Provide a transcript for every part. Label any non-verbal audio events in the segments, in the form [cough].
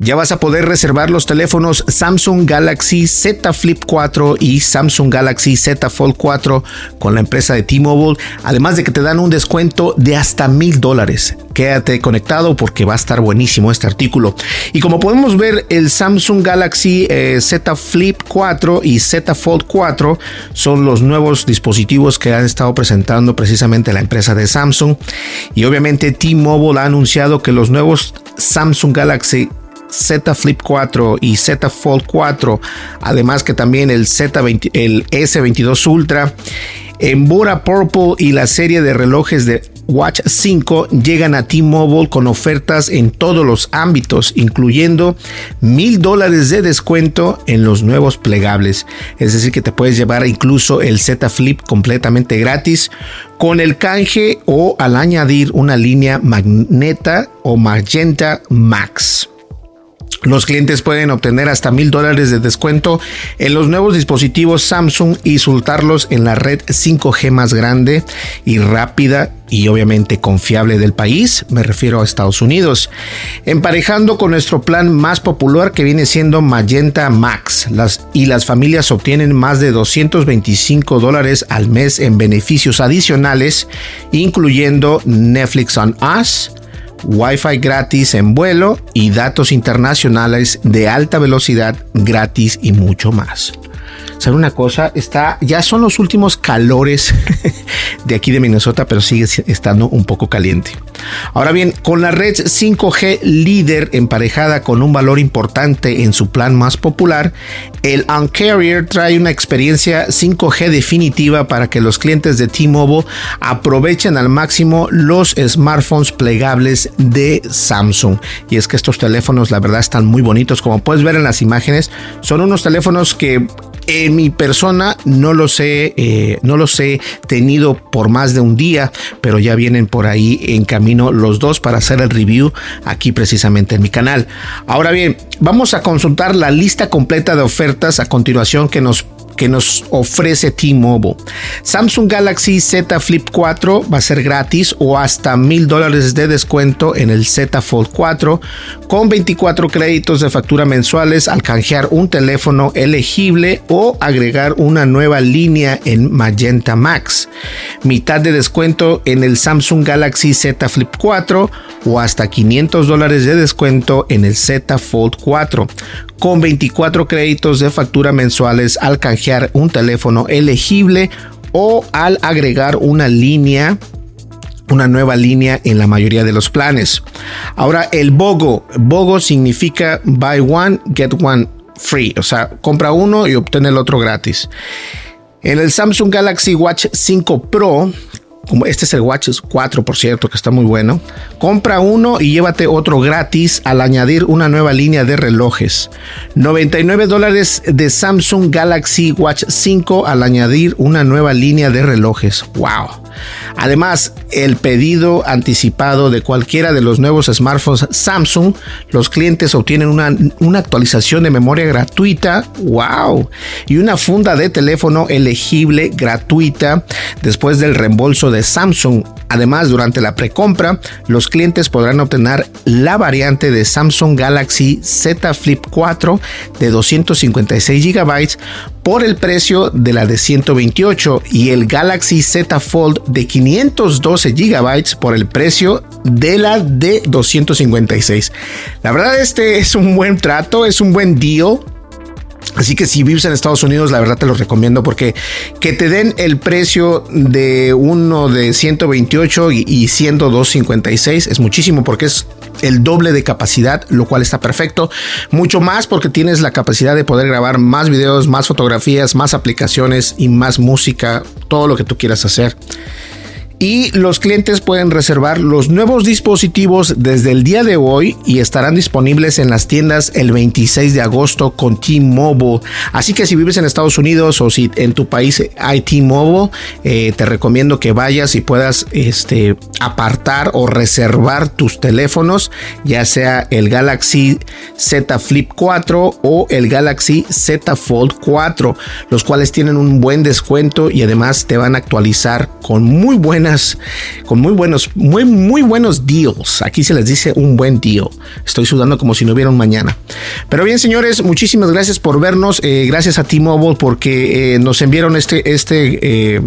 Ya vas a poder reservar los teléfonos Samsung Galaxy Z Flip 4 y Samsung Galaxy Z Fold 4 con la empresa de T-Mobile, además de que te dan un descuento de hasta mil dólares. Quédate conectado porque va a estar buenísimo este artículo. Y como podemos ver, el Samsung Galaxy eh, Z Flip 4 y Z Fold 4 son los nuevos dispositivos que han estado presentando precisamente la empresa de Samsung. Y obviamente T-Mobile ha anunciado que los nuevos Samsung Galaxy Z Flip 4 y Z Fold 4, además que también el, Z20, el S22 Ultra, en Bora Purple y la serie de relojes de Watch 5 llegan a T-Mobile con ofertas en todos los ámbitos, incluyendo mil dólares de descuento en los nuevos plegables. Es decir, que te puedes llevar incluso el Z Flip completamente gratis con el canje o al añadir una línea Magneta o Magenta Max. Los clientes pueden obtener hasta mil dólares de descuento en los nuevos dispositivos Samsung y soltarlos en la red 5G más grande y rápida y obviamente confiable del país, me refiero a Estados Unidos, emparejando con nuestro plan más popular que viene siendo Magenta Max, las, y las familias obtienen más de 225 dólares al mes en beneficios adicionales, incluyendo Netflix on Us, Wi-Fi gratis en vuelo y datos internacionales de alta velocidad gratis y mucho más. ¿Sabe una cosa? Está, ya son los últimos calores [laughs] de aquí de Minnesota, pero sigue estando un poco caliente. Ahora bien, con la red 5G líder emparejada con un valor importante en su plan más popular, el Uncarrier trae una experiencia 5G definitiva para que los clientes de T-Mobile aprovechen al máximo los smartphones plegables de Samsung. Y es que estos teléfonos, la verdad, están muy bonitos. Como puedes ver en las imágenes, son unos teléfonos que en mi persona no los he, eh, no los he tenido por más de un día, pero ya vienen por ahí en camino los dos para hacer el review aquí precisamente en mi canal. Ahora bien, vamos a consultar la lista completa de ofertas a continuación que nos que nos ofrece T-Mobile. Samsung Galaxy Z Flip 4 va a ser gratis o hasta mil dólares de descuento en el Z Fold 4 con 24 créditos de factura mensuales al canjear un teléfono elegible o agregar una nueva línea en Magenta Max. Mitad de descuento en el Samsung Galaxy Z Flip 4 o hasta 500 dólares de descuento en el Z Fold 4 con 24 créditos de factura mensuales al canjear un teléfono elegible o al agregar una línea una nueva línea en la mayoría de los planes. Ahora el BOGO, BOGO significa buy one get one free, o sea, compra uno y obtiene el otro gratis. En el Samsung Galaxy Watch 5 Pro como este es el Watch 4, por cierto, que está muy bueno. Compra uno y llévate otro gratis al añadir una nueva línea de relojes. 99 dólares de Samsung Galaxy Watch 5 al añadir una nueva línea de relojes. ¡Wow! Además, el pedido anticipado de cualquiera de los nuevos smartphones Samsung, los clientes obtienen una, una actualización de memoria gratuita, wow, y una funda de teléfono elegible gratuita después del reembolso de Samsung. Además, durante la precompra, los clientes podrán obtener la variante de Samsung Galaxy Z Flip 4 de 256 GB por el precio de la de 128 y el Galaxy Z Fold de 512 GB por el precio de la de 256. La verdad este es un buen trato, es un buen deal Así que si vives en Estados Unidos, la verdad te lo recomiendo porque que te den el precio de uno de 128 y, 102.56 es muchísimo porque es el doble de capacidad, lo cual está perfecto. Mucho más porque tienes la capacidad de poder grabar más videos, más fotografías, más aplicaciones y más música, todo lo que tú quieras hacer y los clientes pueden reservar los nuevos dispositivos desde el día de hoy y estarán disponibles en las tiendas el 26 de agosto con T-Mobile. Así que si vives en Estados Unidos o si en tu país hay T-Mobile, eh, te recomiendo que vayas y puedas este, apartar o reservar tus teléfonos, ya sea el Galaxy Z Flip 4 o el Galaxy Z Fold 4, los cuales tienen un buen descuento y además te van a actualizar con muy buena con muy buenos, muy, muy buenos deals. Aquí se les dice un buen deal. Estoy sudando como si no hubiera un mañana. Pero bien, señores, muchísimas gracias por vernos. Eh, gracias a T-Mobile porque eh, nos enviaron este, este, eh,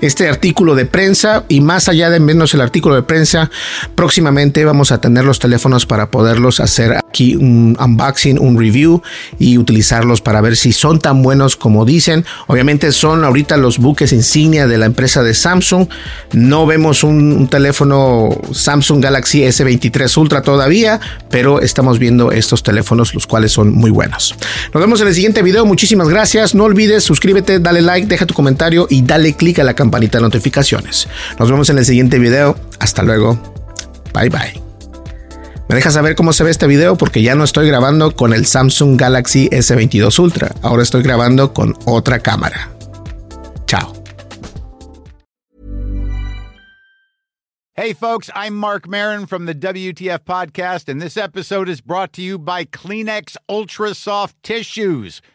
este artículo de prensa y más allá de menos el artículo de prensa, próximamente vamos a tener los teléfonos para poderlos hacer aquí un unboxing, un review y utilizarlos para ver si son tan buenos como dicen. Obviamente son ahorita los buques insignia de la empresa de Samsung. No vemos un, teléfono Samsung Galaxy S23 Ultra todavía, pero estamos viendo estos teléfonos los cuales son muy buenos. Nos vemos en el siguiente video. Muchísimas gracias. No olvides suscríbete, dale like, deja tu comentario y dale click a la campanita de notificaciones. Nos vemos en el siguiente video. Hasta luego. Bye bye. Me deja saber cómo se ve este video porque ya no estoy grabando con el Samsung Galaxy S22 Ultra. Ahora estoy grabando con otra cámara. Chao. Hey folks, I'm Mark Marin from the WTF podcast and this episode is brought to you by Kleenex Ultra Soft Tissues